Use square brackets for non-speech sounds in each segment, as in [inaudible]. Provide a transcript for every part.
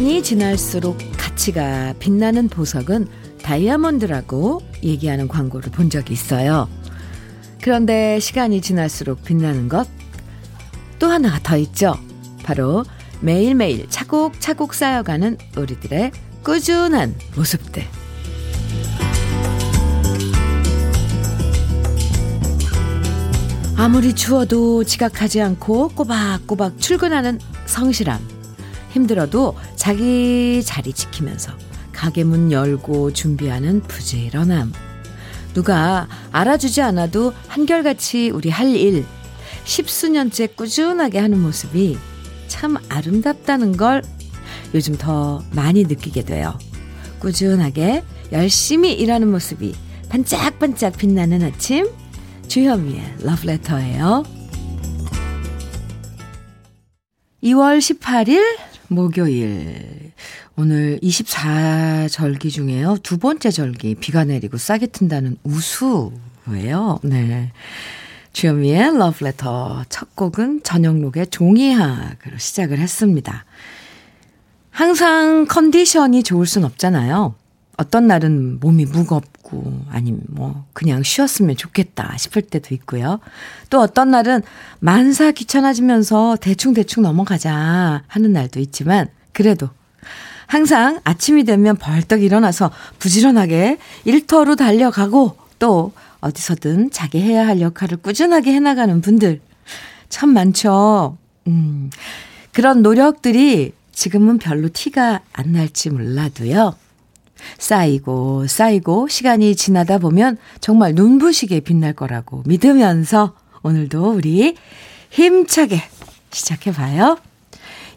시간이 지날수록 가치가 빛나는 보석은 다이아몬드라고 얘기하는 광고를 본 적이 있어요. 그런데 시간이 지날수록 빛나는 것 또 하나가 더 있죠. 바로 매일매일 차곡차곡 쌓여가는 우리들의 꾸준한 모습들. 아무리 추워도 지각하지 않고 꼬박꼬박 출근하는 성실함. 힘들어도 자기 자리 지키면서 가게 문 열고 준비하는 부지런함. 누가 알아주지 않아도 한결같이 우리 할 일, 십수년째 꾸준하게 하는 모습이 참 아름답다는 걸 요즘 더 많이 느끼게 돼요. 꾸준하게 열심히 일하는 모습이 반짝반짝 빛나는 아침, 주현미의 러브레터예요. 2월 18일 목요일. 오늘 24절기 중에요. 두 번째 절기 비가 내리고 싸게 튼다는 우수예요. 네. 주현미의 러브레터 첫 곡은 전영록의 종이학으로 시작을 했습니다. 항상 컨디션이 좋을 순 없잖아요. 어떤 날은 몸이 무겁고 아니면 뭐 그냥 쉬었으면 좋겠다 싶을 때도 있고요. 또 어떤 날은 만사 귀찮아지면서 대충대충 넘어가자 하는 날도 있지만 그래도 항상 아침이 되면 벌떡 일어나서 부지런하게 일터로 달려가고 또 어디서든 자기 해야 할 역할을 꾸준하게 해나가는 분들 참 많죠. 음, 그런 노력들이 지금은 별로 티가 안 날지 몰라도요. 쌓이고 쌓이고 시간이 지나다 보면 정말 눈부시게 빛날 거라고 믿으면서 오늘도 우리 힘차게 시작해봐요.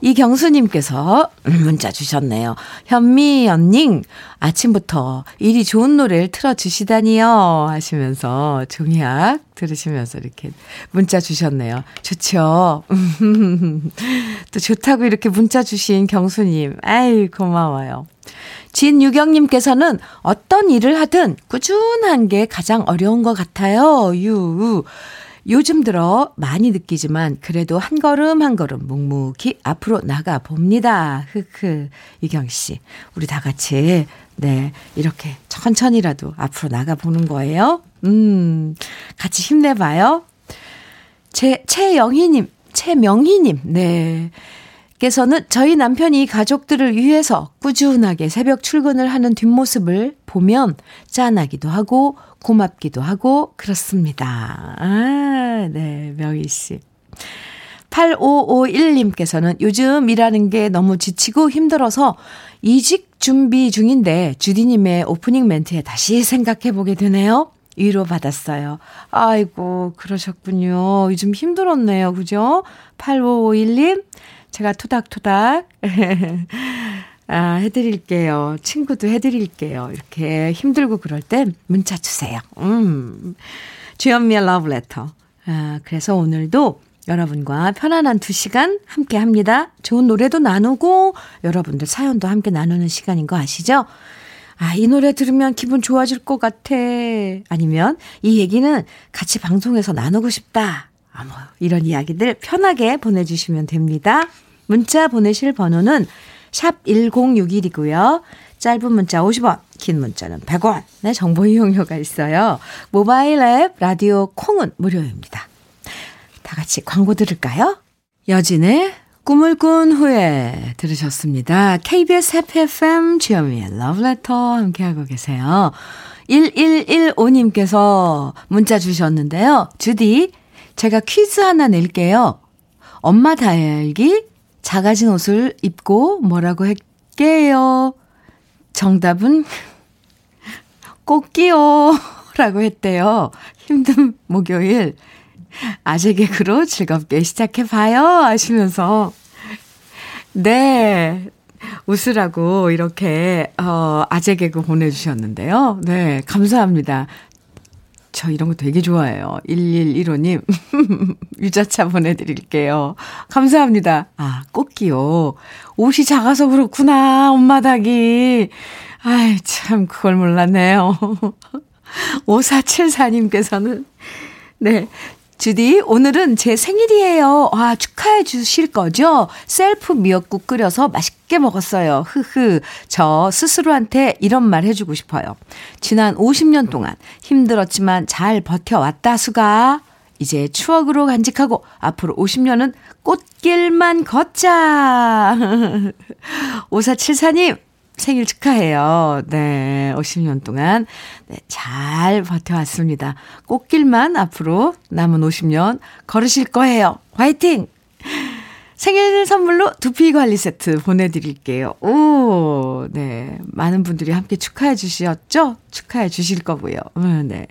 이경수님께서 문자 주셨네요. 현미 언님, 아침부터 일이 좋은 노래를 틀어주시다니요. 하시면서 종이학 들으시면서 이렇게 문자 주셨네요. 좋죠. [laughs] 또 좋다고 이렇게 문자 주신 경수님. 아이, 고마워요. 진유경님께서는 어떤 일을 하든 꾸준한 게 가장 어려운 것 같아요. 유. 요즘 들어 많이 느끼지만 그래도 한 걸음 한 걸음 묵묵히 앞으로 나가 봅니다. 흐흐. 유경 씨. 우리 다 같이 네, 이렇게 천천히라도 앞으로 나가 보는 거예요. 음. 같이 힘내 봐요. 제 최영희 님, 최명희 님. 네. 께서는 저희 남편이 가족들을 위해서 꾸준하게 새벽 출근을 하는 뒷모습을 보면 짠하기도 하고 고맙기도 하고 그렇습니다. 아, 네, 명희 씨. 8551님께서는 요즘 일하는 게 너무 지치고 힘들어서 이직 준비 중인데 주디님의 오프닝 멘트에 다시 생각해 보게 되네요. 위로 받았어요. 아이고, 그러셨군요. 요즘 힘들었네요. 그죠? 8551님, 제가 토닥토닥. [laughs] 아, 해드릴게요. 친구도 해드릴게요. 이렇게 힘들고 그럴 땐 문자 주세요. 음. 주현미의 러브레터. 아, 그래서 오늘도 여러분과 편안한 두 시간 함께 합니다. 좋은 노래도 나누고 여러분들 사연도 함께 나누는 시간인 거 아시죠? 아, 이 노래 들으면 기분 좋아질 것 같아. 아니면 이 얘기는 같이 방송에서 나누고 싶다. 아, 뭐, 이런 이야기들 편하게 보내주시면 됩니다. 문자 보내실 번호는 샵 1061이고요. 짧은 문자 50원, 긴 문자는 100원. 네, 정보 이용료가 있어요. 모바일 앱, 라디오 콩은 무료입니다. 다 같이 광고 들을까요? 여진의 꿈을 꾼 후에 들으셨습니다. KBS 해피 FM 주현미의 러브레터 함께하고 계세요. 1115님께서 문자 주셨는데요. 주디, 제가 퀴즈 하나 낼게요. 엄마 다알기 작아진 옷을 입고 뭐라고 할게요. 정답은 꽃기요. 라고 했대요. 힘든 목요일. 아재 개그로 즐겁게 시작해봐요. 하시면서. 네. 웃으라고 이렇게, 어, 아재 개그 보내주셨는데요. 네. 감사합니다. 저 이런 거 되게 좋아해요. 1115님. [laughs] 유자차 보내드릴게요. 감사합니다. 아, 꽃기요. 옷이 작아서 그렇구나, 엄마 닭이. 아이, 참, 그걸 몰랐네요. [laughs] 5474님께서는, 네. 주디, 오늘은 제 생일이에요. 아, 축하해 주실 거죠? 셀프 미역국 끓여서 맛있게 먹었어요. 흐흐. 저 스스로한테 이런 말 해주고 싶어요. 지난 50년 동안 힘들었지만 잘 버텨왔다, 수가. 이제 추억으로 간직하고 앞으로 50년은 꽃길만 걷자. [laughs] 5474님, 생일 축하해요. 네, 50년 동안 네, 잘 버텨왔습니다. 꽃길만 앞으로 남은 50년 걸으실 거예요. 화이팅! 생일 선물로 두피 관리 세트 보내드릴게요. 오, 네. 많은 분들이 함께 축하해 주셨죠? 축하해 주실 거고요. 음, 네.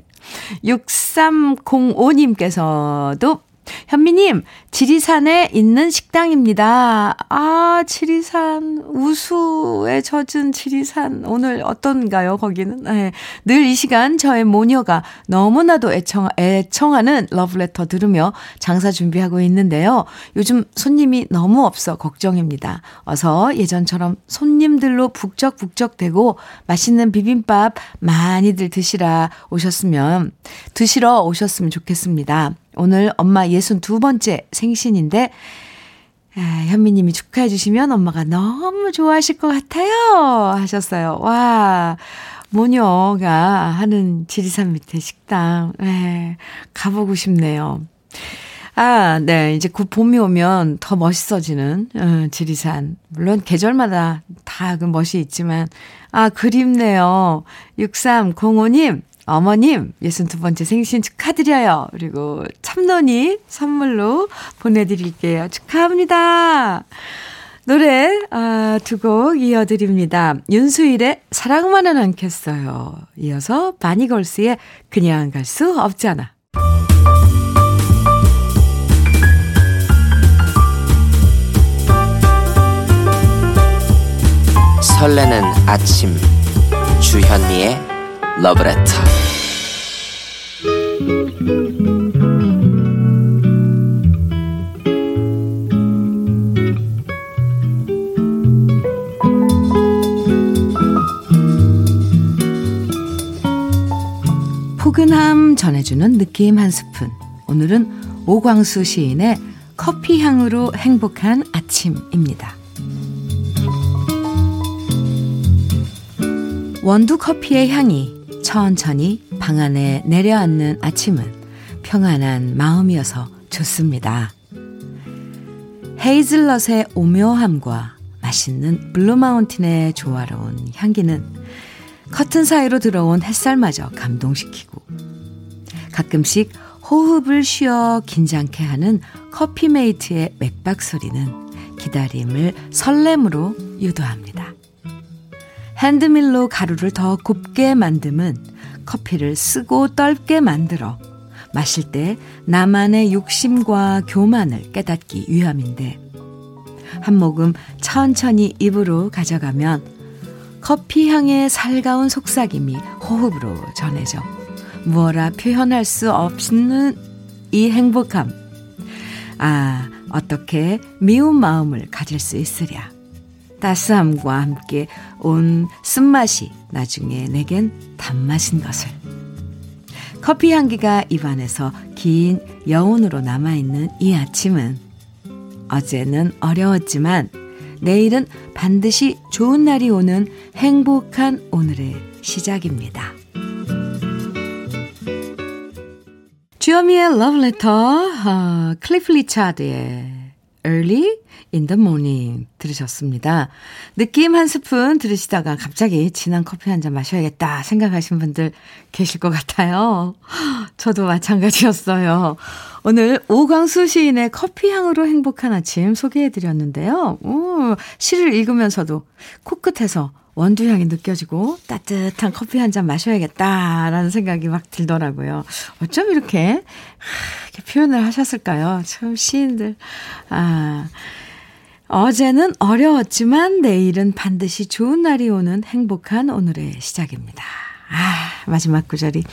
6305님께서도 현미님, 지리산에 있는 식당입니다. 아, 지리산, 우수에 젖은 지리산. 오늘 어떤가요, 거기는? 네. 늘 이 시간 저의 모녀가 너무나도 애청, 애청하는 러브레터 들으며 장사 준비하고 있는데요. 요즘 손님이 너무 없어 걱정입니다. 어서 예전처럼 손님들로 북적북적 되고 맛있는 비빔밥 많이들 드시라 오셨으면, 드시러 오셨으면 좋겠습니다. 오늘 엄마 62번째 생신인데, 아, 현미님이 축하해 주시면 엄마가 너무 좋아하실 것 같아요. 하셨어요. 와, 모녀가 하는 지리산 밑에 식당, 네, 가보고 싶네요. 아, 네. 이제 곧 봄이 오면 더 멋있어지는, 어, 지리산. 물론 계절마다 다 그 멋이 있지만, 아, 그립네요. 6305님, 어머님, 62번째 생신 축하드려요. 그리고 참론이 선물로 보내드릴게요. 축하합니다. 노래, 아, 두곡 이어드립니다. 윤수일의 사랑만은 않겠어요. 이어서 바니걸스의 그냥 갈 수 없잖아. 설레는 아침 주현미의 러브레터 전해주는 느낌 한 스푼. 오늘은 오광수 시인의 커피 향으로 행복한 아침입니다. 원두 커피의 향이 천천히 방 안에 내려앉는 아침은 평안한 마음이어서 좋습니다. 헤이즐넛의 오묘함과 맛있는 블루마운틴의 조화로운 향기는 커튼 사이로 들어온 햇살마저 감동시키고 가끔씩 호흡을 쉬어 긴장케 하는 커피메이커의 맥박 소리는 기다림을 설렘으로 유도합니다. 핸드밀로 가루를 더 곱게 만듦은 커피를 쓰고 떫게 만들어 마실 때 나만의 욕심과 교만을 깨닫기 위함인데 한 모금 천천히 입으로 가져가면 커피 향의 살가운 속삭임이 호흡으로 전해져 무어라 표현할 수 없는 이 행복함. 아, 어떻게 미운 마음을 가질 수 있으랴. 따스함과 함께 온 쓴맛이 나중에 내겐 단맛인 것을. 커피 향기가 입안에서 긴 여운으로 남아있는 이 아침은 어제는 어려웠지만 내일은 반드시 좋은 날이 오는 행복한 오늘의 시작입니다. 주현미의 러브레터, 어, 클리프 리차드의 Early in the Morning 들으셨습니다. 느낌 한 스푼 들으시다가 갑자기 진한 커피 한 잔 마셔야겠다 생각하신 분들 계실 것 같아요. 저도 마찬가지였어요. 오늘 오광수 시인의 커피 향으로 행복한 아침 소개해 드렸는데요. 오, 시를 읽으면서도 코끝에서 원두향이 느껴지고 따뜻한 커피 한 잔 마셔야겠다라는 생각이 막 들더라고요. 어쩜 이렇게, 이렇게 표현을 하셨을까요? 참 시인들. 아, 어제는 어려웠지만 내일은 반드시 좋은 날이 오는 행복한 오늘의 시작입니다. 아, 마지막 구절이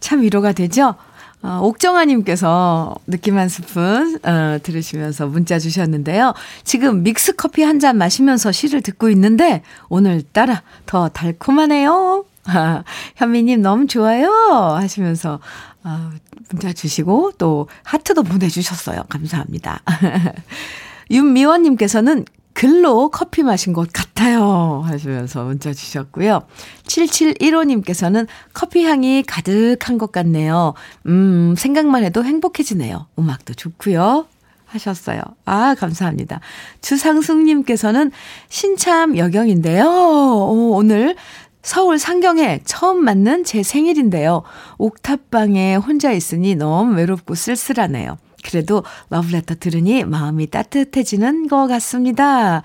참 위로가 되죠? 어, 옥정아님께서 느낌 한 스푼 어, 들으시면서 문자 주셨는데요. 지금 믹스 커피 한 잔 마시면서 시를 듣고 있는데 오늘따라 더 달콤하네요. 아, [laughs] 현미님 너무 좋아요. 하시면서, 아, 문자 주시고, 또, 하트도 보내주셨어요. 감사합니다. [laughs] 윤미원님께서는 글로 커피 마신 것 같아요. 하시면서 문자 주셨고요. 7715님께서는 커피 향이 가득한 것 같네요. 음, 생각만 해도 행복해지네요. 음악도 좋고요. 하셨어요. 아, 감사합니다. 주상숙님께서는 신참 여경인데요. 오늘 서울 상경에 처음 맞는 제 생일인데요. 옥탑방에 혼자 있으니 너무 외롭고 쓸쓸하네요. 그래도 러브레터 들으니 마음이 따뜻해지는 것 같습니다.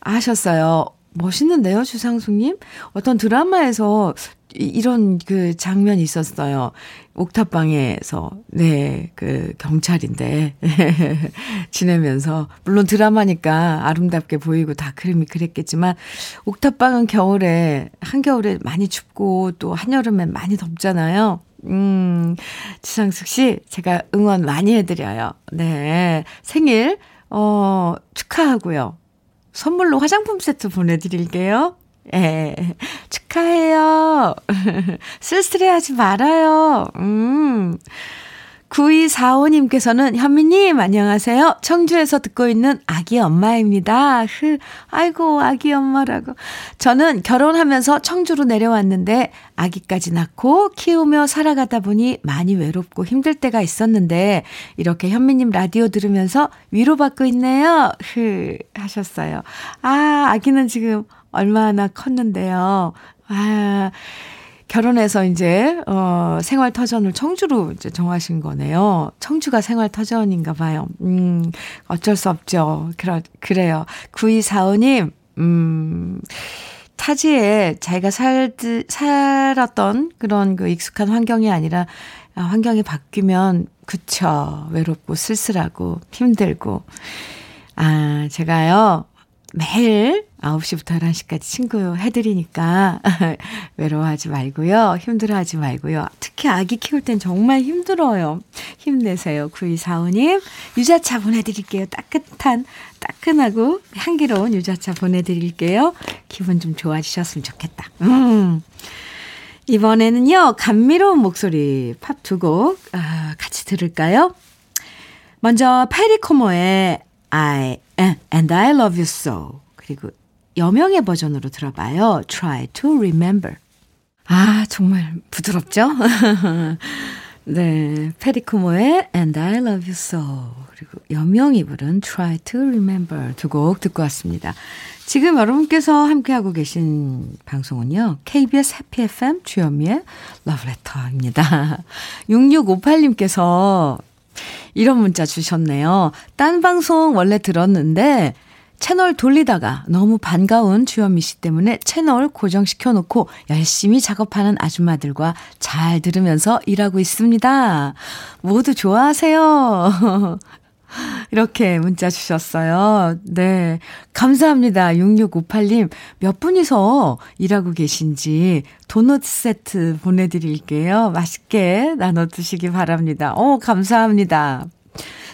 하셨어요. 멋있는데요, 주상숙님? 어떤 드라마에서 이런 그 장면이 있었어요. 옥탑방에서, 네, 그 경찰인데, [laughs] 지내면서, 물론 드라마니까 아름답게 보이고 다 그림이 그랬겠지만, 옥탑방은 겨울에, 한겨울에 많이 춥고 또 한여름엔 많이 덥잖아요. 음, 지상숙 씨, 제가 응원 많이 해드려요. 네. 생일, 어, 축하하고요. 선물로 화장품 세트 보내드릴게요. 예, 축하해요. [laughs] 쓸쓸해 하지 말아요. 음. 9245님께서는 현미님 안녕하세요. 청주에서 듣고 있는 아기 엄마입니다. 흐, 아이고 아기 엄마라고. 저는 결혼하면서 청주로 내려왔는데 아기까지 낳고 키우며 살아가다 보니 많이 외롭고 힘들 때가 있었는데 이렇게 현미님 라디오 들으면서 위로받고 있네요. 흐 하셨어요. 아 아기는 지금 얼마나 컸는데요. 아 결혼해서 이제, 어, 생활 터전을 청주로 이제 정하신 거네요. 청주가 생활 터전인가 봐요. 음, 어쩔 수 없죠. 그러, 그래요. 9245님, 음, 타지에 자기가 살, 살았던 그런 그 익숙한 환경이 아니라 아, 환경이 바뀌면, 그쵸. 외롭고 쓸쓸하고 힘들고. 아, 제가요, 매일 9시부터 11시까지 친구 해드리니까 [laughs] 외로워하지 말고요. 힘들어하지 말고요. 특히 아기 키울 땐 정말 힘들어요. 힘내세요. 9245님. 유자차 보내드릴게요. 따뜻한, 따끈하고 향기로운 유자차 보내드릴게요. 기분 좀 좋아지셨으면 좋겠다. 음. 이번에는요, 감미로운 목소리 팝 두 곡, 아, 같이 들을까요? 먼저, 페리코모의 I and I love you so. 그리고 여명의 버전으로 들어봐요. Try to remember. 아, 정말 부드럽죠? [laughs] 네. 페리코모의 And I Love You So 그리고 여명이 부른 Try to Remember 두 곡 듣고 왔습니다. 지금 여러분께서 함께하고 계신 방송은요. KBS 해피 FM 주현미의 러브레터입니다. 6658님께서 [laughs] 이런 문자 주셨네요. 딴 방송 원래 들었는데 채널 돌리다가 너무 반가운 주현미 씨 때문에 채널 고정시켜 놓고 열심히 작업하는 아줌마들과 잘 들으면서 일하고 있습니다. 모두 좋아하세요. [laughs] 이렇게 문자 주셨어요. 네. 감사합니다. 6658님. 몇 분이서 일하고 계신지 도넛 세트 보내드릴게요. 맛있게 나눠 드시기 바랍니다. 오, 감사합니다.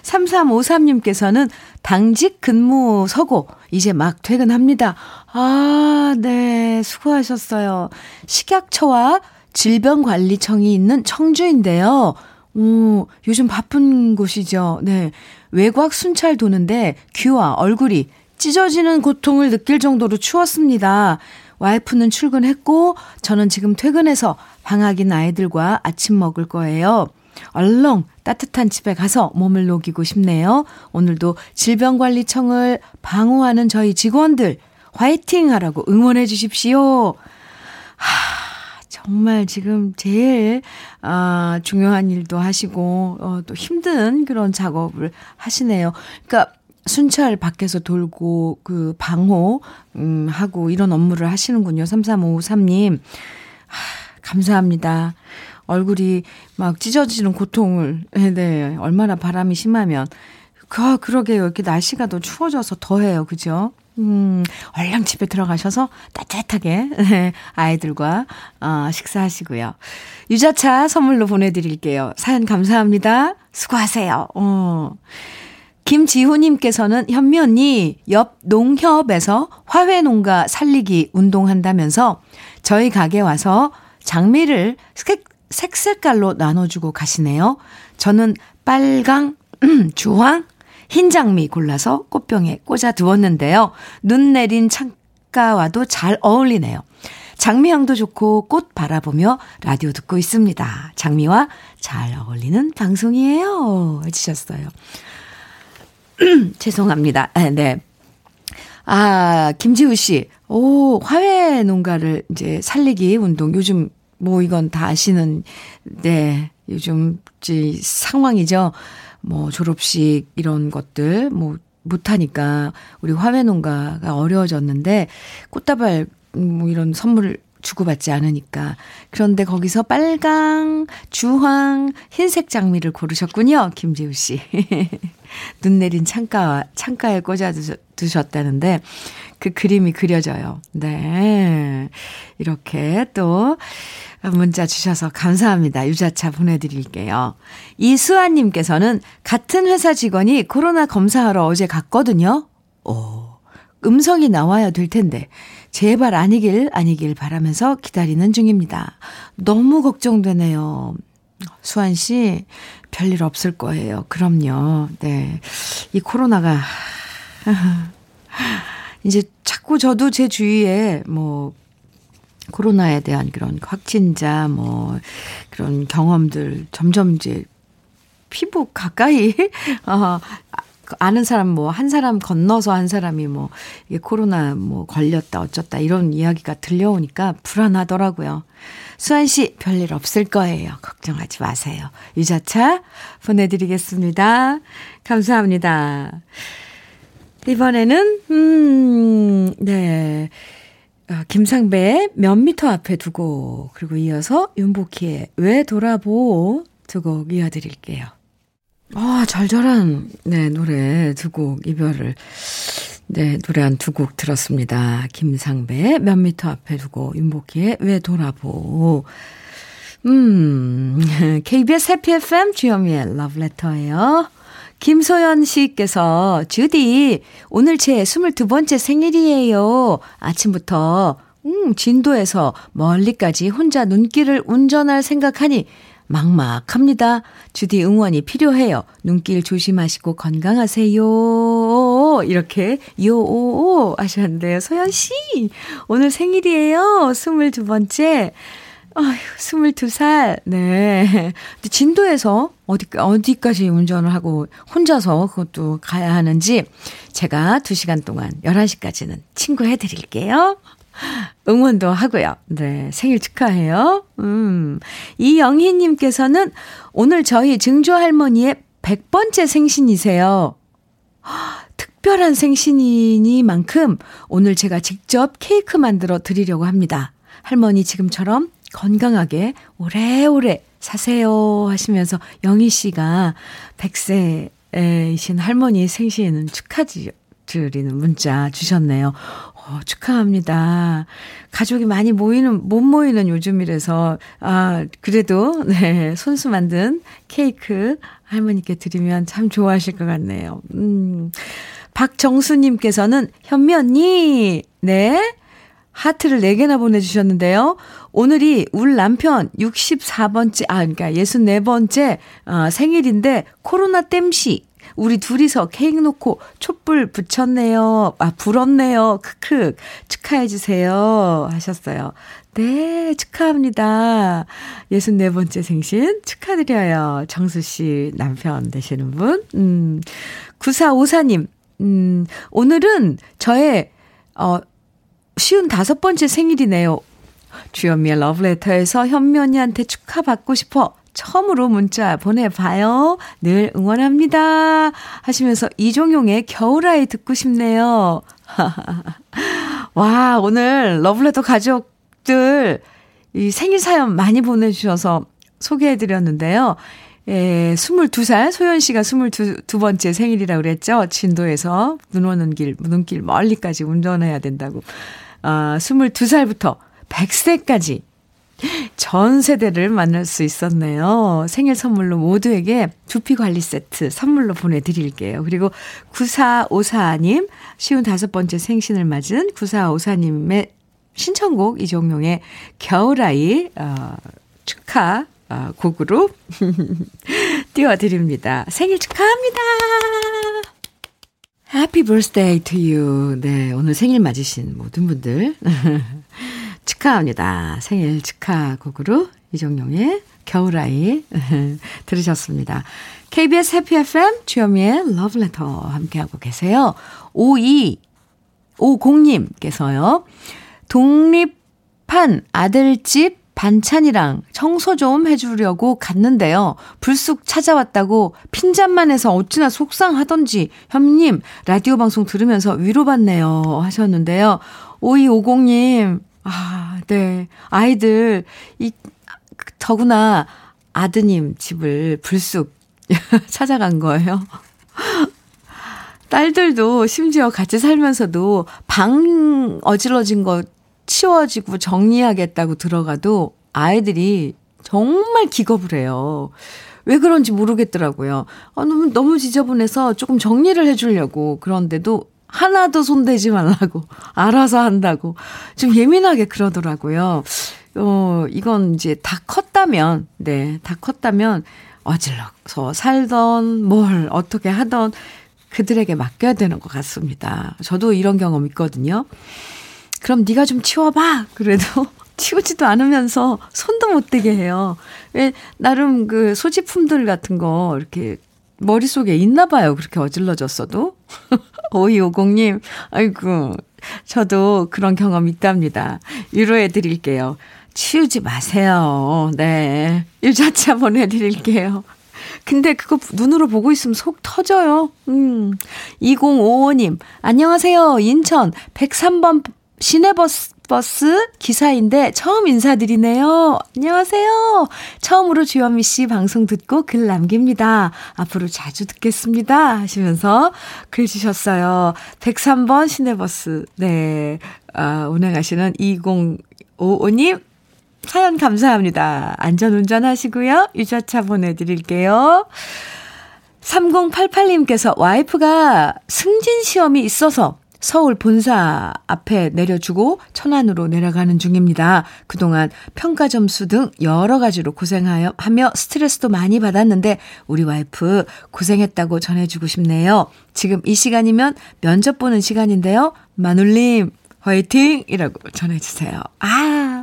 3353님께서는 당직 근무 서고 이제 막 퇴근합니다. 아, 네. 수고하셨어요. 식약처와 질병관리청이 있는 청주인데요. 오, 요즘 바쁜 곳이죠. 네. 외곽 순찰 도는데 귀와 얼굴이 찢어지는 고통을 느낄 정도로 추웠습니다. 와이프는 출근했고 저는 지금 퇴근해서 방학인 아이들과 아침 먹을 거예요. 얼렁 따뜻한 집에 가서 몸을 녹이고 싶네요. 오늘도 질병관리청을 방어하는 저희 직원들 화이팅 하라고 응원해 주십시오. 하, 정말 지금 제일 아, 중요한 일도 하시고 어, 또 힘든 그런 작업을 하시네요. 그러니까 순찰 밖에서 돌고 그 방호 음 하고 이런 업무를 하시는군요. 3353님. 하, 감사합니다. 얼굴이 막 찢어지는 고통을, [laughs] 네, 네, 얼마나 바람이 심하면. 그, 그러게요. 이렇게 날씨가 더 추워져서 더해요. 그죠? 음, 얼른 집에 들어가셔서 따뜻하게, [laughs] 네, 아이들과, 어, 식사하시고요. 유자차 선물로 보내드릴게요. 사연 감사합니다. 수고하세요. 어. 김지호님께서는 현미 언니 옆 농협에서 화훼 농가 살리기 운동한다면서 저희 가게 와서 장미를 색, 색색깔로 나눠주고 가시네요. 저는 빨강, 음, 주황, 흰 장미 골라서 꽃병에 꽂아 두었는데요. 눈 내린 창가와도 잘 어울리네요. 장미향도 좋고 꽃 바라보며 라디오 듣고 있습니다. 장미와 잘 어울리는 방송이에요. 해주셨어요. 죄송합니다. 아, 네. 아, 김지우 씨. 오, 화훼 농가를 이제 살리기 운동. 요즘 뭐 이건 다 아시는, 네. 요즘 이 상황이죠. 뭐 졸업식 이런 것들 뭐 못하니까 우리 화훼 농가가 어려워졌는데 꽃다발 뭐 이런 선물을 주고받지 않으니까. 그런데 거기서 빨강, 주황, 흰색 장미를 고르셨군요. 김재우 씨. [laughs] 눈 내린 창가, 창가에 꽂아 두셨다는데 그 그림이 그려져요. 네. 이렇게 또 문자 주셔서 감사합니다. 유자차 보내드릴게요. 이수아님께서는 같은 회사 직원이 코로나 검사하러 어제 갔거든요. 오, 음성이 나와야 될 텐데. 제발 아니길, 아니길 바라면서 기다리는 중입니다. 너무 걱정되네요. 수환 씨, 별일 없을 거예요. 그럼요. 네. 이 코로나가, [laughs] 이제 자꾸 저도 제 주위에 뭐, 코로나에 대한 그런 확진자, 뭐, 그런 경험들 점점 이제 피부 가까이, [laughs] 어, 아는 사람 뭐 한 사람 건너서 한 사람이 뭐 이게 코로나 뭐 걸렸다 어쩌다 이런 이야기가 들려오니까 불안하더라고요. 수환 씨 별일 없을 거예요. 걱정하지 마세요. 유자차 보내드리겠습니다. 감사합니다. 이번에는 음, 네. 아, 김상배의 몇 미터 앞에 두고 그리고 이어서 윤복희의 왜 돌아보 두 곡 이어드릴게요. 아, 절절한, 네, 노래 두 곡, 이별을, 네, 노래 한 두 곡 들었습니다. 김상배, 몇 미터 앞에 두고, 윤복희의 왜 돌아보. 음, [laughs] KBS 해피 FM 주현미의 러브레터예요. 김소연 씨께서, 주디, 오늘 제 22번째 생일이에요. 아침부터, 음, 진도에서 멀리까지 혼자 눈길을 운전할 생각하니 막막합니다. 주디 응원이 필요해요. 눈길 조심하시고 건강하세요. 이렇게 요오 하셨는데요. 소연 씨, 오늘 생일이에요. 22번째. 아휴, 22살. 네. 진도에서 어디, 어디까지 운전을 하고 혼자서 그것도 가야 하는지 제가 2시간 동안 11시까지는 친구 해드릴게요. 응원도 하고요. 네, 생일 축하해요. 음. 이영희님께서는 오늘 저희 증조 할머니의 100번째 생신이세요. 특별한 생신이니만큼 오늘 제가 직접 케이크 만들어 드리려고 합니다. 할머니 지금처럼 건강하게 오래오래 사세요 하시면서 영희 씨가 100세이신 할머니 생신 축하드리는 문자 주셨네요. 어, 축하합니다. 가족이 많이 모이는, 못 모이는 요즘이라서, 아, 그래도, 네, 손수 만든 케이크 할머니께 드리면 참 좋아하실 것 같네요. 음. 박정수님께서는, 현미 언니, 네, 하트를 4개나 보내주셨는데요. 오늘이 울 남편 64번째, 아, 그러니까 64번째 어, 생일인데, 코로나 땜시 우리 둘이서 케이크 놓고 촛불 붙였네요. 아, 불었네요. 크크. 축하해주세요. 하셨어요. 네, 축하합니다. 64번째 생신 축하드려요. 정수 씨 남편 되시는 분. 음, 9454님, 음, 오늘은 저의, 어, 쉬운 다섯 번째 생일이네요. 주현미의 러브레터에서 현면이한테 축하받고 싶어 처음으로 문자 보내봐요. 늘 응원합니다. 하시면서 이종용의 겨울아이 듣고 싶네요. [laughs] 와, 오늘 러블레터 가족들 이 생일 사연 많이 보내주셔서 소개해드렸는데요. 예, 22살, 소연 씨가 22번째 생일이라고 그랬죠. 진도에서 눈 오는 길, 눈길 멀리까지 운전해야 된다고. 아, 22살부터 100세까지 전 세대를 만날 수 있었네요. 생일 선물로 모두에게 두피 관리 세트 선물로 보내드릴게요. 그리고 9454님, 쉬운 다섯 번째 생신을 맞은 9454님의 신청곡 이종용의 겨울아이 어, 축하 어, 곡으로 [laughs] 띄워드립니다. 생일 축하합니다. Happy birthday to you. 네, 오늘 생일 맞으신 모든 분들 [laughs] 축하합니다. 생일 축하 곡으로 이정용의 겨울아이 [laughs] 들으셨습니다. KBS 해피 FM 주현미의 러브레터 함께하고 계세요. 5250님께서요. 독립한 아들집 반찬이랑 청소 좀 해주려고 갔는데요. 불쑥 찾아왔다고 핀잔만 해서 어찌나 속상하던지 현미님 라디오 방송 들으면서 위로받네요 하셨는데요. 5250님 아, 네. 아이들 이 더구나 아드님 집을 불쑥 [laughs] 찾아간 거예요. 딸들도 심지어 같이 살면서도 방 어질러진 거 치워지고 정리하겠다고 들어가도 아이들이 정말 기겁을 해요. 왜 그런지 모르겠더라고요. 아, 너무, 너무 지저분해서 조금 정리를 해주려고. 그런데도 하나도 손대지 말라고. [laughs] 알아서 한다고. 좀 예민하게 그러더라고요. 어, 이건 이제 다 컸다면, 네, 다 컸다면 어질러서 살던 뭘 어떻게 하던 그들에게 맡겨야 되는 것 같습니다. 저도 이런 경험 있거든요. 그럼 네가 좀 치워봐. 그래도 [laughs] 치우지도 않으면서 손도 못 대게 해요. 왜 나름 그 소지품들 같은 거 이렇게 머릿속에 있나 봐요. 그렇게 어질러졌어도. [laughs] 5250님, 아이고, 저도 그런 경험 있답니다. 위로해 드릴게요. 치우지 마세요. 네. 유자차 보내드릴게요. 근데 그거 눈으로 보고 있으면 속 터져요. 음. 2055님, 안녕하세요. 인천 103번 시내버스 버스 기사인데 처음 인사드리네요. 안녕하세요. 처음으로 주현미 씨 방송 듣고 글 남깁니다. 앞으로 자주 듣겠습니다. 하시면서 글 주셨어요. 103번 시내버스, 네, 아, 운행하시는 2055님, 사연 감사합니다. 안전 운전하시고요. 유자차 보내드릴게요. 3088님께서 와이프가 승진 시험이 있어서 서울 본사 앞에 내려주고 천안으로 내려가는 중입니다. 그동안 평가 점수 등 여러 가지로 고생하여 하며 스트레스도 많이 받았는데 우리 와이프 고생했다고 전해주고 싶네요. 지금 이 시간이면 면접 보는 시간인데요. 마눌님 화이팅! 이라고 전해주세요. 아,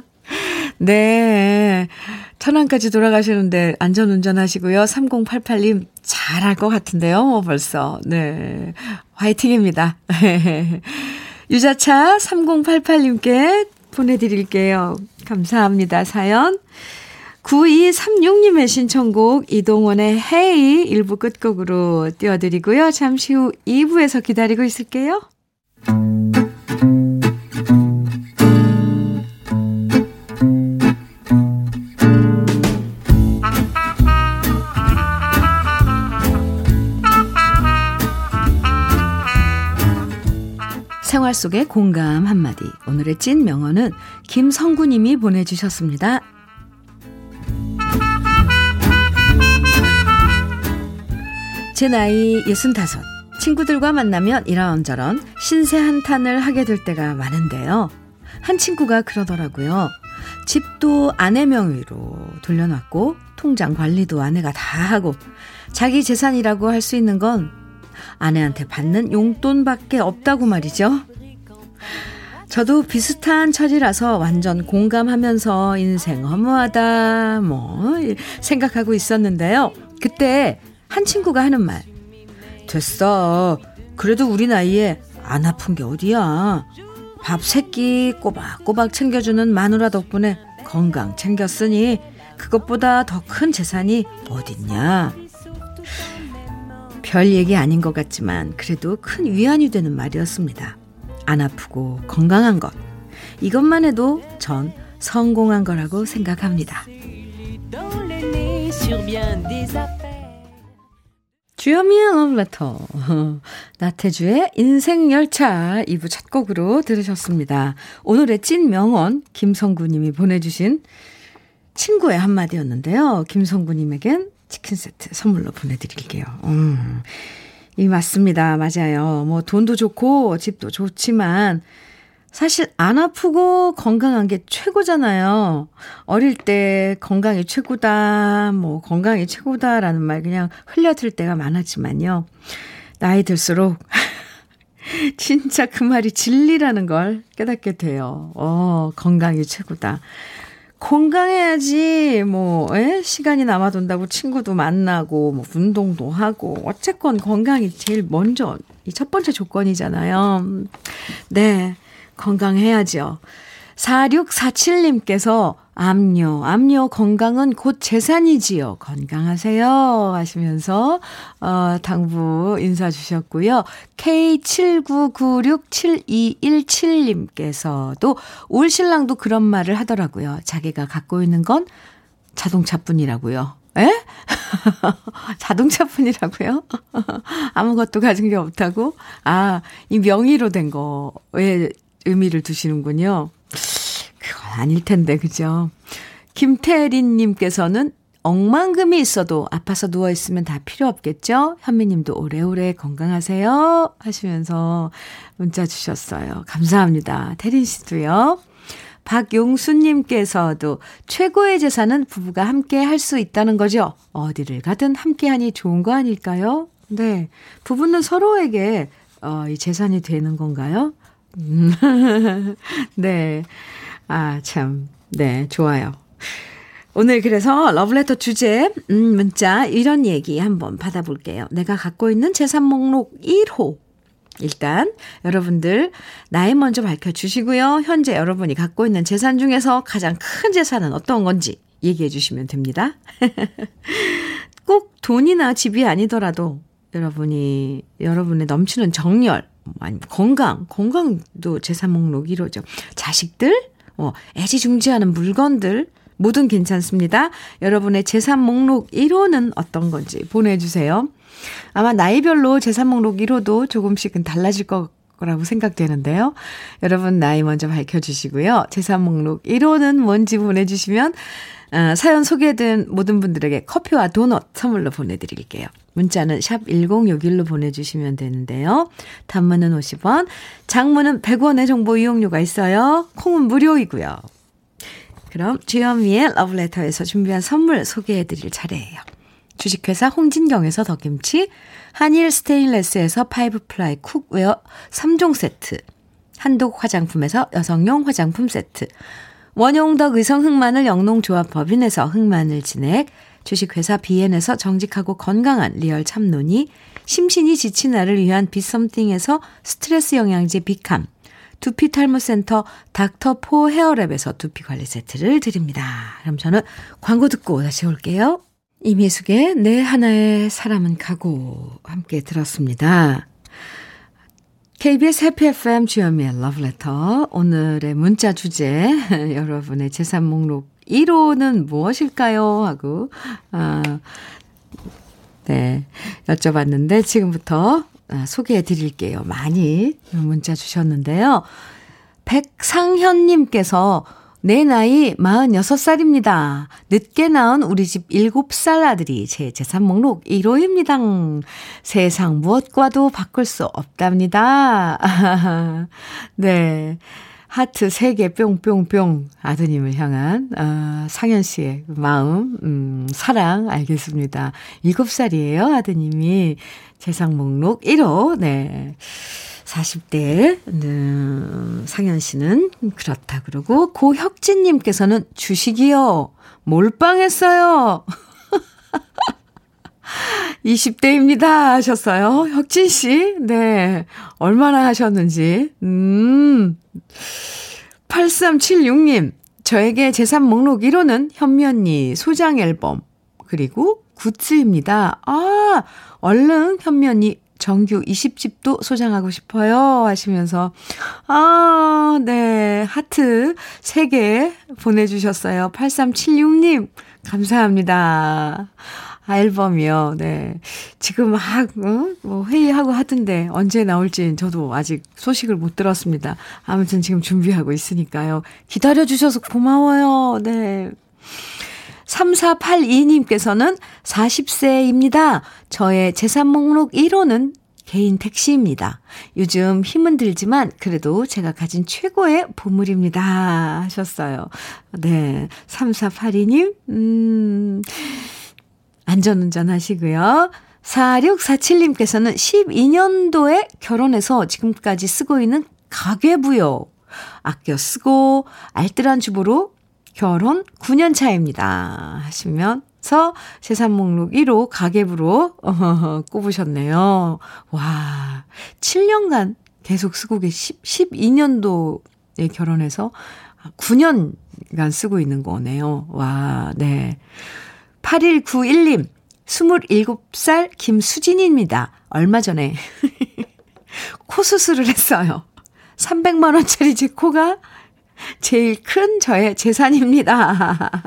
네. 천안까지 돌아가시는데 안전 운전 하시고요. 3088님 잘할 것 같은데요. 뭐 벌써. 네. 화이팅입니다. [laughs] 유자차 3088님께 보내드릴게요. 감사합니다. 사연. 9236님의 신청곡 이동원의 헤이 1부 끝곡으로 띄워드리고요. 잠시 후 2부에서 기다리고 있을게요. 생활 속의 공감 한마디. 오늘의 찐 명언은 김성구님이 보내주셨습니다. 제 나이 65. 친구들과 만나면 이런저런 신세 한탄을 하게 될 때가 많은데요. 한 친구가 그러더라고요. 집도 아내 명의로 돌려놨고, 통장 관리도 아내가 다 하고, 자기 재산이라고 할 수 있는 건 아내한테 받는 용돈밖에 없다고 말이죠. 저도 비슷한 처지라서 완전 공감하면서 인생 허무하다, 뭐, 생각하고 있었는데요. 그때 한 친구가 하는 말. 됐어. 그래도 우리 나이에 안 아픈 게 어디야. 밥 세끼 꼬박꼬박 챙겨주는 마누라 덕분에 건강 챙겼으니 그것보다 더 큰 재산이 어딨냐. 별 얘기 아닌 것 같지만 그래도 큰 위안이 되는 말이었습니다. 안 아프고 건강한 것. 이것만 해도 전 성공한 거라고 생각합니다. 주여미의 러브레터 [laughs] 나태주의 인생열차 2부 첫 곡으로 들으셨습니다. 오늘의 찐 명언 김성구님이 보내주신 친구의 한마디였는데요. 김성구님에겐 치킨 세트 선물로 보내드릴게요. 음. 이 맞습니다. 맞아요. 뭐 돈도 좋고 집도 좋지만 사실 안 아프고 건강한 게 최고잖아요. 어릴 때 건강이 최고다, 뭐 건강이 최고다라는 말 그냥 흘려들 때가 많았지만요. 나이 들수록 [laughs] 진짜 그 말이 진리라는 걸 깨닫게 돼요. 어, 건강이 최고다. 건강해야지, 뭐, 에? 시간이 남아돈다고 친구도 만나고, 뭐, 운동도 하고, 어쨌건 건강이 제일 먼저, 이 첫 번째 조건이잖아요. 네. 건강해야죠. 4647님께서 암요, 암요 건강은 곧 재산이지요. 건강하세요. 하시면서, 어, 당부 인사 주셨고요. K79967217님께서도 울 신랑도 그런 말을 하더라고요. 자기가 갖고 있는 건 자동차뿐이라고요. 에? [laughs] 자동차뿐이라고요? [laughs] 아무것도 가진 게 없다고? 아, 이 명의로 된 거에 의미를 두시는군요. 그건 아닐 텐데, 그죠? 김태린님께서는 억만금이 있어도 아파서 누워있으면 다 필요 없겠죠? 현미님도 오래오래 건강하세요. 하시면서 문자 주셨어요. 감사합니다. 태린 씨도요. 박용수님께서도 최고의 재산은 부부가 함께 할 수 있다는 거죠. 어디를 가든 함께 하니 좋은 거 아닐까요? 네. 부부는 서로에게 어, 이 재산이 되는 건가요? [laughs] 네. 아, 참. 네, 좋아요. 오늘 그래서 러브레터 주제, 음, 문자, 이런 얘기 한번 받아볼게요. 내가 갖고 있는 재산 목록 1호. 일단, 여러분들, 나이 먼저 밝혀주시고요. 현재 여러분이 갖고 있는 재산 중에서 가장 큰 재산은 어떤 건지 얘기해 주시면 됩니다. [laughs] 꼭 돈이나 집이 아니더라도 여러분이, 여러분의 넘치는 정열, 아니 건강, 건강도 재산 목록 1호죠. 자식들, 어, 애지중지하는 물건들, 뭐든 괜찮습니다. 여러분의 재산 목록 1호는 어떤 건지 보내주세요. 아마 나이별로 재산 목록 1호도 조금씩은 달라질 거라고 생각되는데요. 여러분 나이 먼저 밝혀주시고요. 재산 목록 1호는 뭔지 보내주시면 어, 사연 소개된 모든 분들에게 커피와 도넛 선물로 보내드릴게요. 문자는 샵 1061로 보내주시면 되는데요. 단문은 50원, 장문은 100원의 정보 이용료가 있어요. 콩은 무료이고요. 그럼 주현미의 러브레터에서 준비한 선물 소개해드릴 차례예요. 주식회사 홍진경에서 더김치, 한일 스테인레스에서 five ply cookware 3종 세트, 한독 화장품에서 여성용 화장품 세트, 원용덕 의성 흑마늘 영농조합 법인에서 흑마늘 진액, 주식회사 비엔에서 정직하고 건강한 리얼 참논이, 심신이 지친 나를 위한 비썸띵에서 스트레스 영양제 비캄, 두피 탈모 센터 닥터 포 헤어랩에서 두피 관리 세트를 드립니다. 그럼 저는 광고 듣고 다시 올게요. 이미숙의 내 하나의 사람은 가고 함께 들었습니다. KBS 해피 FM 주현미의 러브레터 오늘의 문자 주제 [laughs] 여러분의 재산 목록 1호는 무엇일까요? 하고 아, 네 여쭤봤는데 지금부터 아, 소개해 드릴게요. 많이 문자 주셨는데요. 백상현님께서 내 나이 46살입니다. 늦게 낳은 우리 집 7살 아들이 제 재산 목록 1호입니다. 세상 무엇과도 바꿀 수 없답니다. [laughs] 네. 하트 3개 뿅뿅뿅 아드님을 향한 어, 상현 씨의 마음, 음, 사랑 알겠습니다. 7살이에요, 아드님이. 재산 목록 1호. 네. 40대 음, 상현 씨는 그렇다 그러고 고혁진 님께서는 주식이요. 몰빵했어요. [laughs] 20대입니다 하셨어요. 혁진 씨. 네. 얼마나 하셨는지. 음. 8376님. 저에게 재산 목록 1호는 현미 언니 소장 앨범 그리고 굿즈입니다. 아, 얼른 현미 언니 정규 20집도 소장하고 싶어요. 하시면서, 아, 네. 하트 3개 보내 주셨어요. 8376님, 감사합니다. 아, 앨범이요. 네. 지금 막, 어? 뭐 회의하고 하던데 언제 나올지 저도 아직 소식을 못 들었습니다. 아무튼 지금 준비하고 있으니까요. 기다려주셔서 고마워요. 네. 3482님께서는 40세입니다. 저의 재산 목록 1호는 개인 택시입니다. 요즘 힘은 들지만 그래도 제가 가진 최고의 보물입니다. 하셨어요. 네. 3482님, 음, 안전운전 하시고요. 4647님께서는 12년도에 결혼해서 지금까지 쓰고 있는 가계부요. 아껴 쓰고 알뜰한 주부로 결혼 9년 차입니다. 하시면서 재산 목록 1호 가계부로 어, 꼽으셨네요. 와, 7년간 계속 쓰고 계시, 12년도에 결혼해서 9년간 쓰고 있는 거네요. 와, 네. 8191님, 27살 김수진입니다. 얼마 전에 [laughs] 코 수술을 했어요. 300만원짜리 제 코가 제일 큰 저의 재산입니다.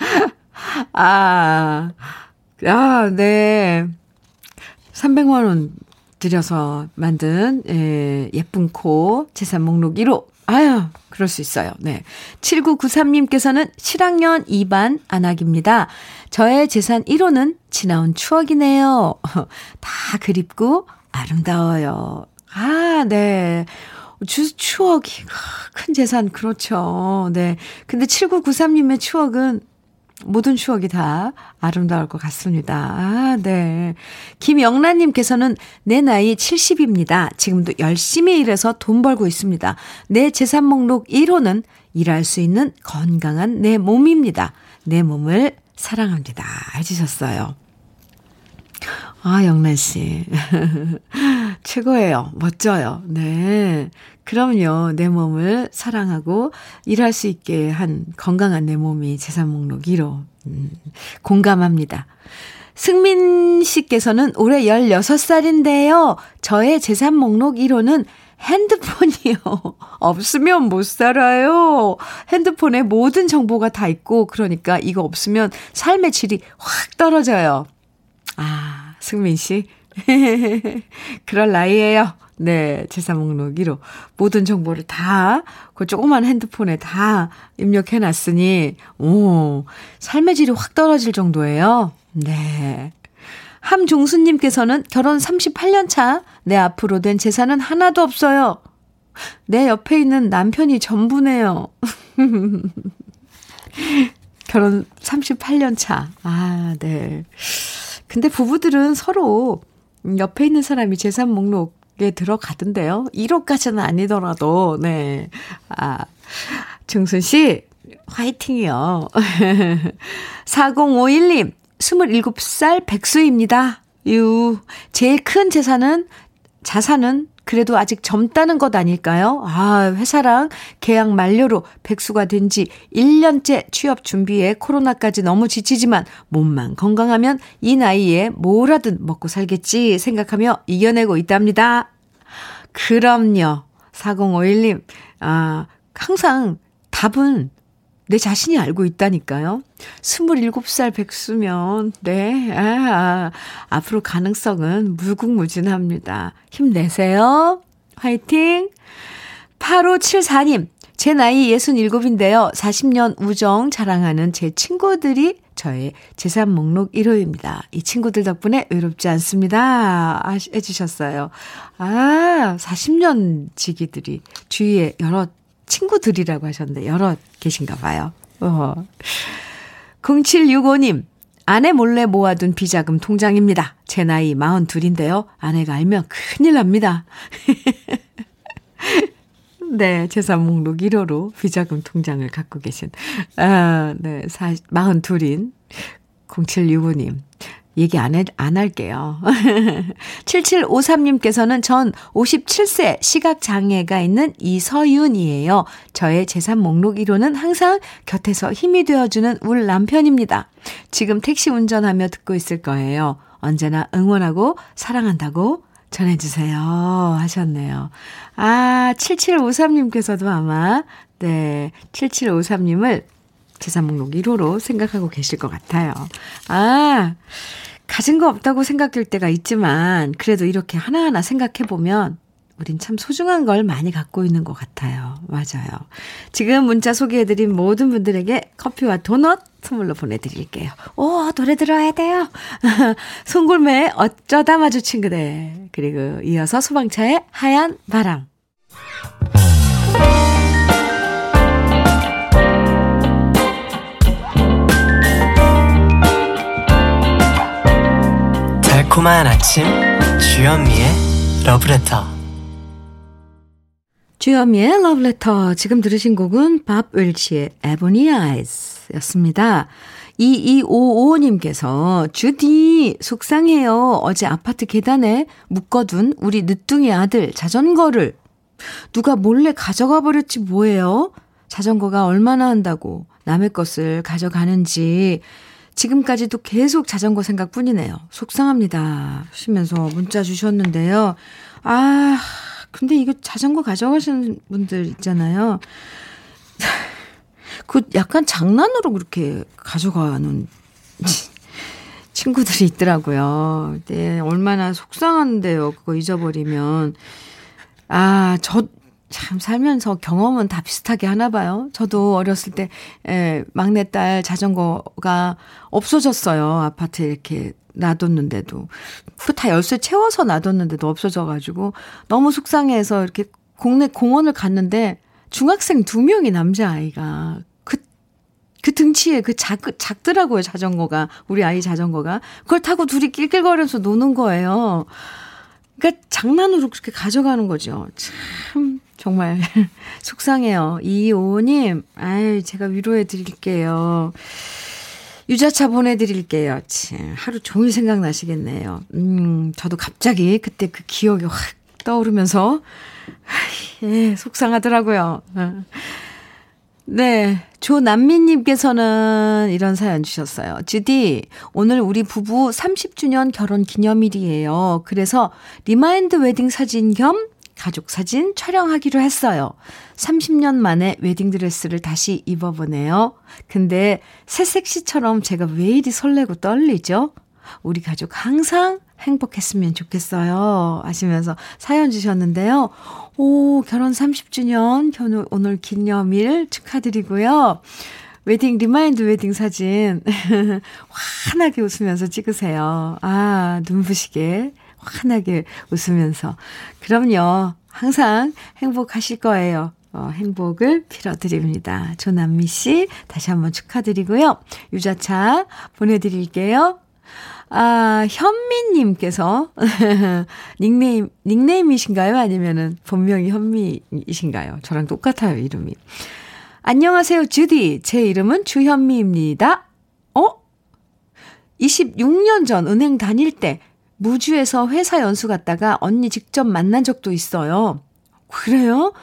[laughs] 아, 아, 네. 300만원 들여서 만든, 예, 예쁜 코, 재산 목록 1호. 아유, 그럴 수 있어요. 네. 7993님께서는 7학년 2반 안학입니다. 저의 재산 1호는 지나온 추억이네요. [laughs] 다 그립고 아름다워요. 아, 네. 주, 추억이 큰 재산, 그렇죠. 네. 근데 7993님의 추억은 모든 추억이 다 아름다울 것 같습니다. 아, 네. 김영란님께서는 내 나이 70입니다. 지금도 열심히 일해서 돈 벌고 있습니다. 내 재산 목록 1호는 일할 수 있는 건강한 내 몸입니다. 내 몸을 사랑합니다. 해주셨어요. 아, 영란 씨. [laughs] 최고예요. 멋져요. 네. 그럼요. 내 몸을 사랑하고 일할 수 있게 한 건강한 내 몸이 재산 목록 1호. 음, 공감합니다. 승민 씨께서는 올해 16살인데요. 저의 재산 목록 1호는 핸드폰이요. [laughs] 없으면 못 살아요. 핸드폰에 모든 정보가 다 있고, 그러니까 이거 없으면 삶의 질이 확 떨어져요. 아, 승민 씨. [laughs] 그럴 나이에요. 네, 재산 목록 1호. 모든 정보를 다, 그 조그만 핸드폰에 다 입력해 놨으니, 오, 삶의 질이 확 떨어질 정도예요. 네. 함종수님께서는 결혼 38년 차, 내 앞으로 된 재산은 하나도 없어요. 내 옆에 있는 남편이 전부네요. [laughs] 결혼 38년 차. 아, 네. 근데 부부들은 서로 옆에 있는 사람이 재산 목록에 들어가던데요. 1호까지는 아니더라도, 네. 아, 중순 씨, 화이팅이요. [laughs] 4051님, 27살 백수입니다. 유, 제일 큰 재산은, 자산은 그래도 아직 젊다는 것 아닐까요? 아, 회사랑 계약 만료로 백수가 된 지 1년째 취업 준비에 코로나까지 너무 지치지만 몸만 건강하면 이 나이에 뭐라든 먹고 살겠지 생각하며 이겨내고 있답니다. 그럼요. 4051님, 아, 항상 답은 내 자신이 알고 있다니까요. 27살 백수면, 네, 아, 아, 앞으로 가능성은 무궁무진합니다. 힘내세요. 화이팅! 8574님, 제 나이 67인데요. 40년 우정 자랑하는 제 친구들이 저의 재산 목록 1호입니다. 이 친구들 덕분에 외롭지 않습니다. 해주셨어요. 아, 40년 지기들이 주위에 여러 친구들이라고 하셨는데 여러 계신가 봐요. 어. 0765님, 아내 몰래 모아둔 비자금 통장입니다. 제 나이 42인데요. 아내가 알면 큰일 납니다. [laughs] 네, 재산 목록 1호로 비자금 통장을 갖고 계신, 아, 네, 42인 0765님. 얘기 안, 해, 안 할게요. [laughs] 7753님께서는 전 57세 시각장애가 있는 이서윤이에요. 저의 재산 목록 1호는 항상 곁에서 힘이 되어주는 울 남편입니다. 지금 택시 운전하며 듣고 있을 거예요. 언제나 응원하고 사랑한다고 전해주세요. 하셨네요. 아, 7753님께서도 아마, 네, 7753님을 재산 목록 1호로 생각하고 계실 것 같아요. 아, 가진 거 없다고 생각될 때가 있지만, 그래도 이렇게 하나하나 생각해보면, 우린 참 소중한 걸 많이 갖고 있는 것 같아요. 맞아요. 지금 문자 소개해드린 모든 분들에게 커피와 도넛 선물로 보내드릴게요. 오, 노래 들어야 돼요. [laughs] 송골매 어쩌다 마주친 그대. 그리고 이어서 소방차의 하얀 바람. 달콤한 아침 주현미의 러브레터 주현미의 러브레터 지금 들으신 곡은 밥 웰치의 Ebony Eyes 였습니다. 2255님께서 주디 속상해요. 어제 아파트 계단에 묶어둔 우리 늦둥이 아들 자전거를 누가 몰래 가져가 버렸지 뭐예요? 자전거가 얼마나 한다고 남의 것을 가져가는지 지금까지도 계속 자전거 생각뿐이네요. 속상합니다. 하시면서 문자 주셨는데요. 아, 근데 이거 자전거 가져가시는 분들 있잖아요. [laughs] 그 약간 장난으로 그렇게 가져가는 [laughs] 친구들이 있더라고요. 네, 얼마나 속상한데요. 그거 잊어버리면. 아, 저, 참 살면서 경험은 다 비슷하게 하나 봐요. 저도 어렸을 때 에, 막내딸 자전거가 없어졌어요. 아파트에 이렇게 놔뒀는데도 그 다 열쇠 채워서 놔뒀는데도 없어져 가지고 너무 속상해서 이렇게 공내 공원을 갔는데 중학생 두 명이 남자 아이가 그, 그 등치에 그 작, 작더라고요, 자전거가. 우리 아이 자전거가. 그걸 타고 둘이 낄낄거려서 노는 거예요. 그러니까 장난으로 그렇게 가져가는 거죠. 참, 정말 [laughs] 속상해요. 이오님, 아유, 제가 위로해 드릴게요. 유자차 보내드릴게요. 참, 하루 종일 생각나시겠네요. 음, 저도 갑자기 그때 그 기억이 확 떠오르면서, 예, 속상하더라고요. 네. 조남민님께서는 이런 사연 주셨어요. 주디, 오늘 우리 부부 30주년 결혼 기념일이에요. 그래서 리마인드 웨딩 사진 겸 가족 사진 촬영하기로 했어요. 30년 만에 웨딩드레스를 다시 입어보네요. 근데 새색시처럼 제가 왜 이리 설레고 떨리죠? 우리 가족 항상 행복했으면 좋겠어요. 하시면서 사연 주셨는데요. 오, 결혼 30주년 견 오늘 기념일 축하드리고요. 웨딩 리마인드 웨딩 사진 [laughs] 환하게 웃으면서 찍으세요. 아, 눈부시게 환하게 웃으면서. 그럼요. 항상 행복하실 거예요. 어, 행복을 빌어드립니다. 조남미 씨, 다시 한번 축하드리고요. 유자차 보내드릴게요. 아, 현미님께서, [laughs] 닉네임, 닉네임이신가요? 아니면은 본명이 현미이신가요? 저랑 똑같아요, 이름이. 안녕하세요, 주디. 제 이름은 주현미입니다. 어? 26년 전 은행 다닐 때 무주에서 회사 연수 갔다가 언니 직접 만난 적도 있어요. 그래요?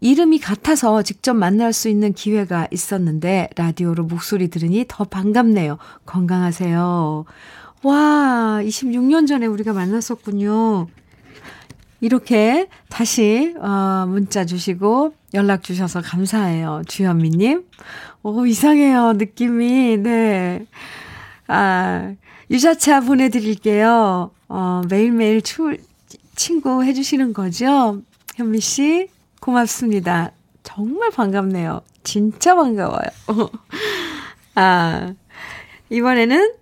이름이 같아서 직접 만날 수 있는 기회가 있었는데 라디오로 목소리 들으니 더 반갑네요. 건강하세요. 와, 26년 전에 우리가 만났었군요. 이렇게 다시 어, 문자 주시고 연락 주셔서 감사해요. 주현미님. 오, 이상해요. 느낌이. 네. 아, 유자차 보내드릴게요. 어, 매일매일 추, 친구 해주시는 거죠? 현미 씨, 고맙습니다. 정말 반갑네요. 진짜 반가워요. [laughs] 아, 이번에는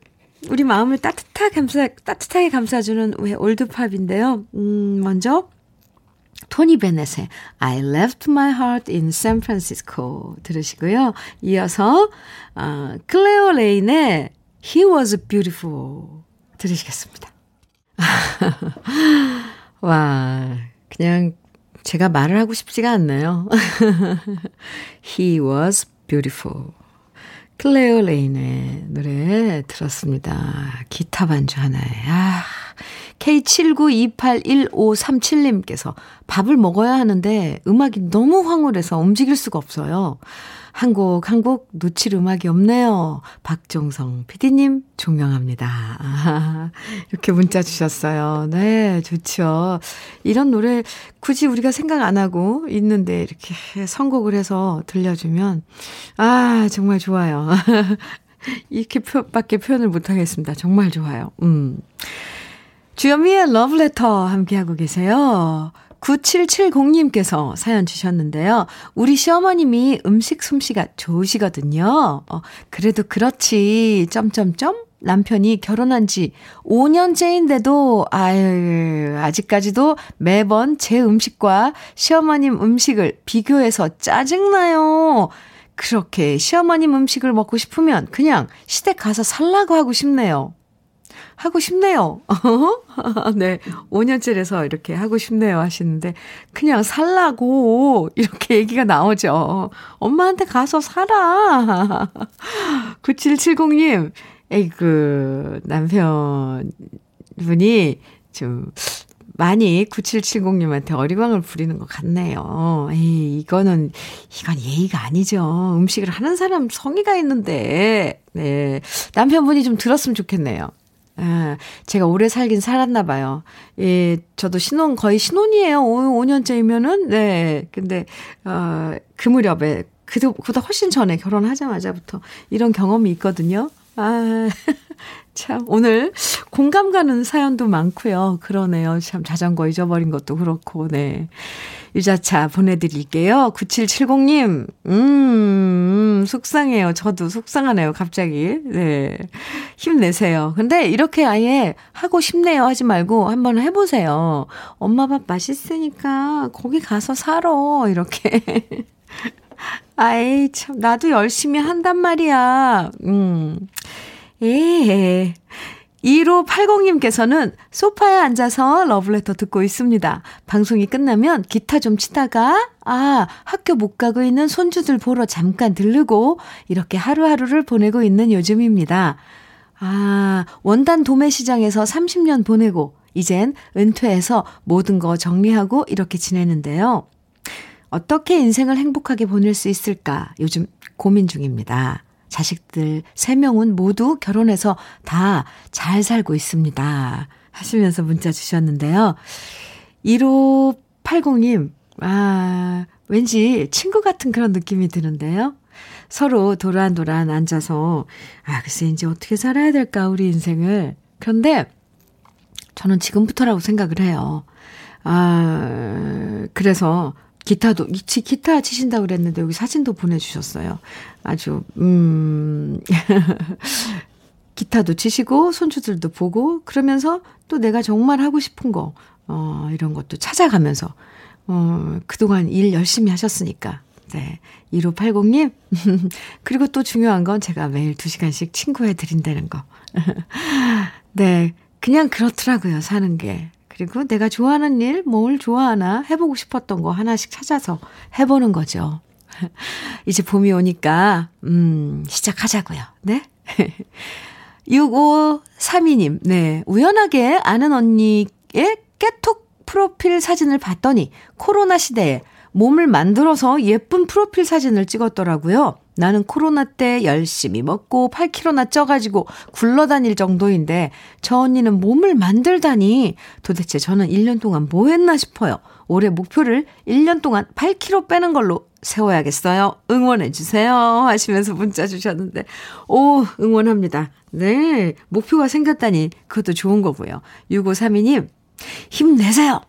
우리 마음을 따뜻하게 감싸, 따뜻하게 감싸주는 왜 올드팝인데요. 음, 먼저, 토니 베넷의 I left my heart in San Francisco 들으시고요. 이어서, 어, 클레오 레인의 He was beautiful 들으시겠습니다. [laughs] 와, 그냥 제가 말을 하고 싶지가 않네요. [laughs] He was beautiful. 클레오 레인의 노래 들었습니다. 기타 반주 하나에. 아, K79281537님께서 밥을 먹어야 하는데 음악이 너무 황홀해서 움직일 수가 없어요. 한 곡 한 곡 놓칠 음악이 없네요. 박종성 PD님 존경합니다. 아, [laughs] 이렇게 문자 주셨어요. 네, 좋죠. 이런 노래 굳이 우리가 생각 안 하고 있는데 이렇게 선곡을 해서 들려주면 아 정말 좋아요. [laughs] 이렇게 표, 밖에 표현을 못하겠습니다. 정말 좋아요. 음. 주현미의 러브레터 함께하고 계세요. 9770님께서 사연 주셨는데요. 우리 시어머님이 음식 솜씨가 좋으시거든요. 어, 그래도 그렇지, 점점점. 남편이 결혼한 지 5년째인데도, 아유, 아직까지도 매번 제 음식과 시어머님 음식을 비교해서 짜증나요. 그렇게 시어머님 음식을 먹고 싶으면 그냥 시댁 가서 살라고 하고 싶네요. 하고 싶네요. [laughs] 네. 5년째라서 이렇게 하고 싶네요 하시는데, 그냥 살라고, [laughs] 이렇게 얘기가 나오죠. 엄마한테 가서 살아. [laughs] 9770님, 에이그, 남편분이 좀, 많이 9770님한테 어리광을 부리는 것 같네요. 에이, 이거는, 이건 예의가 아니죠. 음식을 하는 사람 성의가 있는데, 네. 남편분이 좀 들었으면 좋겠네요. 아, 제가 오래 살긴 살았나 봐요. 예, 저도 신혼, 거의 신혼이에요. 5, 5년째이면은, 네. 근데, 어, 그 무렵에, 그도, 그보다 훨씬 전에 결혼하자마자부터 이런 경험이 있거든요. 아, 참, 오늘 공감 가는 사연도 많고요. 그러네요. 참, 자전거 잊어버린 것도 그렇고, 네. 유자차 보내드릴게요. 9770님, 음, 속상해요. 저도 속상하네요. 갑자기. 네. 힘내세요. 근데 이렇게 아예 하고 싶네요. 하지 말고 한번 해보세요. 엄마 밥 맛있으니까 거기 가서 살아. 이렇게. [laughs] 아이, 참, 나도 열심히 한단 말이야. 음. 예. 1580님께서는 소파에 앉아서 러브레터 듣고 있습니다. 방송이 끝나면 기타 좀 치다가, 아, 학교 못 가고 있는 손주들 보러 잠깐 들르고, 이렇게 하루하루를 보내고 있는 요즘입니다. 아, 원단 도매 시장에서 30년 보내고, 이젠 은퇴해서 모든 거 정리하고 이렇게 지내는데요. 어떻게 인생을 행복하게 보낼 수 있을까 요즘 고민 중입니다. 자식들 3명은 모두 결혼해서 다 잘 살고 있습니다. 하시면서 문자 주셨는데요. 1580님, 아, 왠지 친구 같은 그런 느낌이 드는데요. 서로 도란도란 앉아서, 아, 글쎄, 이제 어떻게 살아야 될까, 우리 인생을. 그런데, 저는 지금부터라고 생각을 해요. 아, 그래서 기타도, 기타 치신다고 그랬는데 여기 사진도 보내주셨어요. 아주, 음, [laughs] 기타도 치시고, 손주들도 보고, 그러면서 또 내가 정말 하고 싶은 거, 어, 이런 것도 찾아가면서, 어, 그동안 일 열심히 하셨으니까. 네. 1580님. [laughs] 그리고 또 중요한 건 제가 매일 2시간씩 친구해 드린다는 거. [laughs] 네. 그냥 그렇더라고요, 사는 게. 그리고 내가 좋아하는 일, 뭘 좋아하나 해보고 싶었던 거 하나씩 찾아서 해보는 거죠. [laughs] 이제 봄이 오니까, 음, 시작하자고요. 네? [laughs] 6532님, 네. 우연하게 아는 언니의 깨톡 프로필 사진을 봤더니 코로나 시대에 몸을 만들어서 예쁜 프로필 사진을 찍었더라고요. 나는 코로나 때 열심히 먹고 8kg나 쪄가지고 굴러다닐 정도인데 저 언니는 몸을 만들다니 도대체 저는 1년 동안 뭐 했나 싶어요. 올해 목표를 1년 동안 8kg 빼는 걸로 세워야겠어요. 응원해주세요. 하시면서 문자 주셨는데, 오, 응원합니다. 네. 목표가 생겼다니, 그것도 좋은 거고요. 6532님, 힘내세요.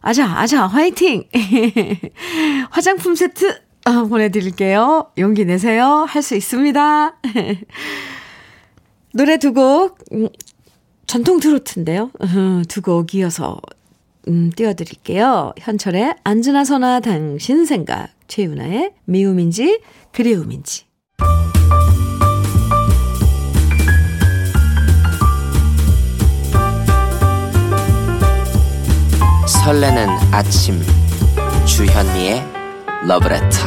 아자, 아자, 화이팅! [laughs] 화장품 세트 어, 보내드릴게요. 용기 내세요. 할 수 있습니다. [laughs] 노래 두 곡, 음, 전통 트로트인데요. [laughs] 어, 두곡 이어서 음, 띄워드릴게요. 현철의 안즈나 서나 당신 생각, 최윤아의 미움인지 그리움인지. 설레는 아침 주현미의 러브레터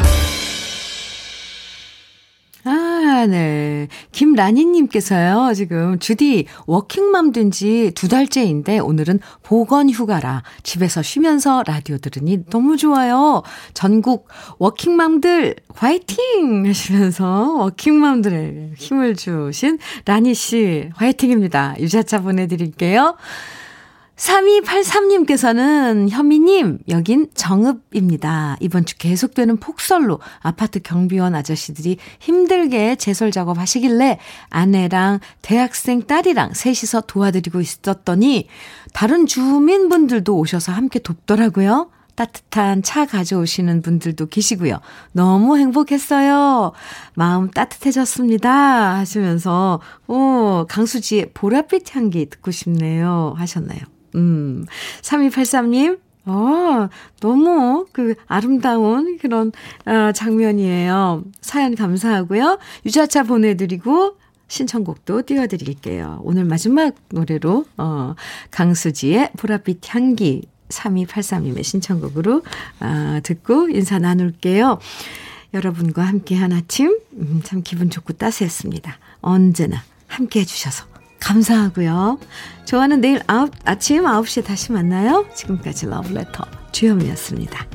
아, 네. 김라니님께서요, 지금, 주디, 워킹맘 된 지 두 달째인데, 오늘은 보건 휴가라 집에서 쉬면서 라디오 들으니 너무 좋아요. 전국 워킹맘들, 화이팅! 하시면서 워킹맘들의 힘을 주신 라니씨, 화이팅입니다. 유자차 보내드릴게요. 3283님께서는 현미님, 여긴 정읍입니다. 이번 주 계속되는 폭설로 아파트 경비원 아저씨들이 힘들게 제설 작업 하시길래 아내랑 대학생 딸이랑 셋이서 도와드리고 있었더니 다른 주민분들도 오셔서 함께 돕더라고요. 따뜻한 차 가져오시는 분들도 계시고요. 너무 행복했어요. 마음 따뜻해졌습니다. 하시면서, 오, 강수지의 보랏빛 향기 듣고 싶네요. 하셨나요? 음, 3283님, 어, 너무 그 아름다운 그런 어, 장면이에요. 사연 감사하고요. 유자차 보내드리고 신청곡도 띄워드릴게요. 오늘 마지막 노래로 어, 강수지의 보랏빛 향기 3283님의 신청곡으로 아, 듣고 인사 나눌게요. 여러분과 함께한 아침 음, 참 기분 좋고 따스했습니다. 언제나 함께 해 주셔서 감사하고요. 좋아하는 내일 아홉, 아침 9시에 다시 만나요. 지금까지 러브레터 주현미였습니다.